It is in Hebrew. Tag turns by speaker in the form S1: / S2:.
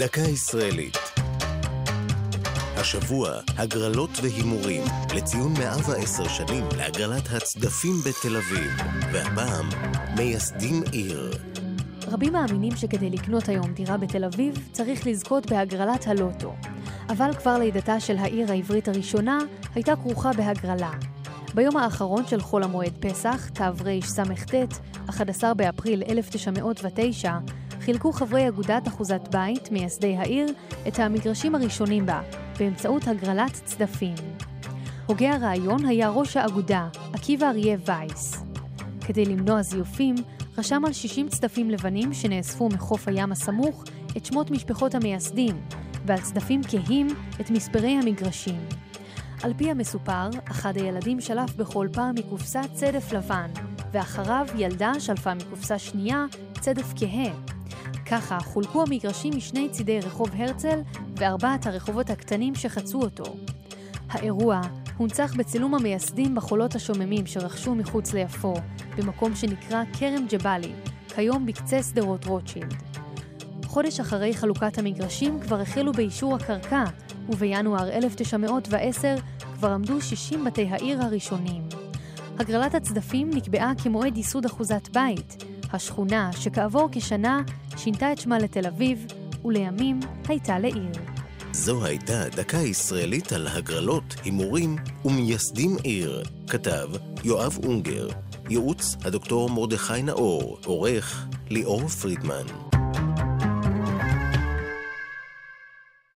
S1: דקה ישראלית. השבוע, הגרלות והימורים, לציון 110 שנים להגרלת הצדפים בתל אביב, והפעם, מייסדים עיר.
S2: רבים מאמינים שכדי לקנות היום דירה בתל אביב, צריך לזכות בהגרלת הלוטו. אבל כבר לידתה של העיר העברית הראשונה הייתה כרוכה בהגרלה. ביום האחרון של חול המועד פסח, תרס"ט, 11 באפריל 1909, חילקו חברי אגודת אחוזת בית, מייסדי העיר, את המגרשים הראשונים בה, באמצעות הגרלת צדפים. הוגה הרעיון היה ראש האגודה, עקיבא אריה וייס. כדי למנוע זיופים, רשם על 60 צדפים לבנים שנאספו מחוף הים הסמוך את שמות משפחות המייסדים, ועל צדפים כהים את מספרי המגרשים. על פי המסופר, אחד הילדים שלף בכל פעם מקופסה צדף לבן, ואחריו ילדה שלפה מקופסה שנייה צדף כהה. ככה חולקו המגרשים משני צידי רחוב הרצל וארבעת הרחובות הקטנים שחצו אותו. האירוע הונצח בצילום המייסדים בחולות השוממים שרכשו מחוץ ליפו, במקום שנקרא כרם ג'באלי, כיום בקצה שדרות רוטשילד. חודש אחרי חלוקת המגרשים כבר החלו באישור הקרקע, ובינואר 1910 כבר עמדו 60 בתי העיר הראשונים. הגרלת הצדפים נקבעה כמועד ייסוד אחוזת בית, השכונה שכעבור כשנה שינתה את שמה לתל אביב, ולימים הייתה לעיר.
S1: זו הייתה דקה ישראלית על הגרלות, הימורים ומייסדים עיר. כתב יואב אונגר, ייעוץ הדוקטור מרדכי נאור, עורך ליאור פרידמן.